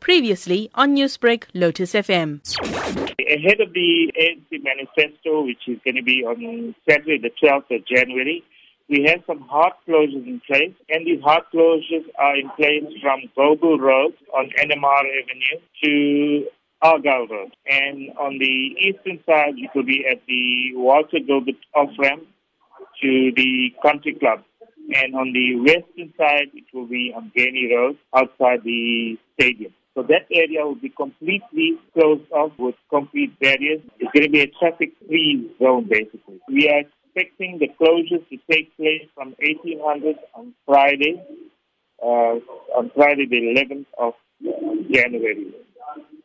Previously on Newsbreak, Lotus FM. Ahead of the ANC manifesto, which is going to be on Saturday, the 12th of January, we have some hard closures in place, and these hard closures are in place from Goble Road on NMR Avenue to Argyle Road. And on the eastern side, it will be at the Walter Gilbert off-ramp to the country club. And on the western side, it will be on Gainey Road outside the stadium. So that area will be completely closed off with concrete barriers. It's going to be a traffic-free zone, basically. We are expecting the closures to take place from 1800 on Friday, uh, on Friday the 11th of January.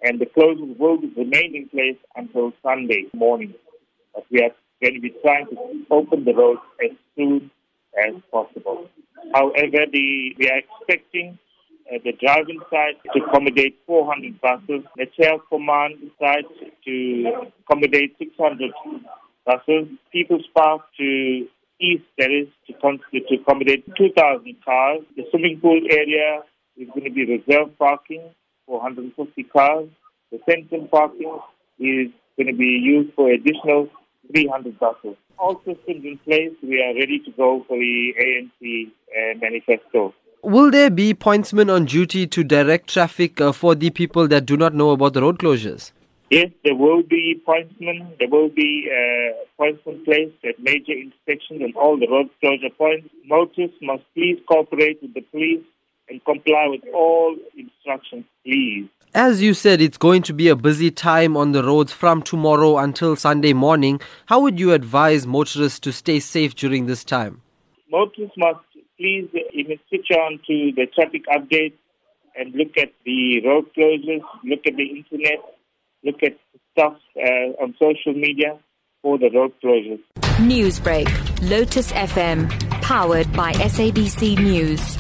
And the closures will remain in place until Sunday morning. But we are going to be trying to open the roads as soon as possible. However, the, we are expecting uh, the driving side to accommodate 400 buses, the tail command side to accommodate 600 buses, People's Park to east, that is, to, to accommodate 2,000 cars. The swimming pool area is going to be reserved parking for 150 cars. The Fenton parking is going to be used for additional 300 buses. All systems in place. We are ready to go for the ANC uh, manifesto. Will there be pointsmen on duty to direct traffic uh, for the people that do not know about the road closures? Yes, there will be pointsmen. There will be uh, pointsmen placed at major intersections and all the road closure points. Motorists must please cooperate with the police and comply with all instructions, please. As you said, it's going to be a busy time on the roads from tomorrow until Sunday morning. How would you advise motorists to stay safe during this time? Motorists must please even switch on to the traffic updates and look at the road closures, look at the internet, look at stuff uh, on social media for the road closures. Newsbreak, Lotus FM, powered by SABC News.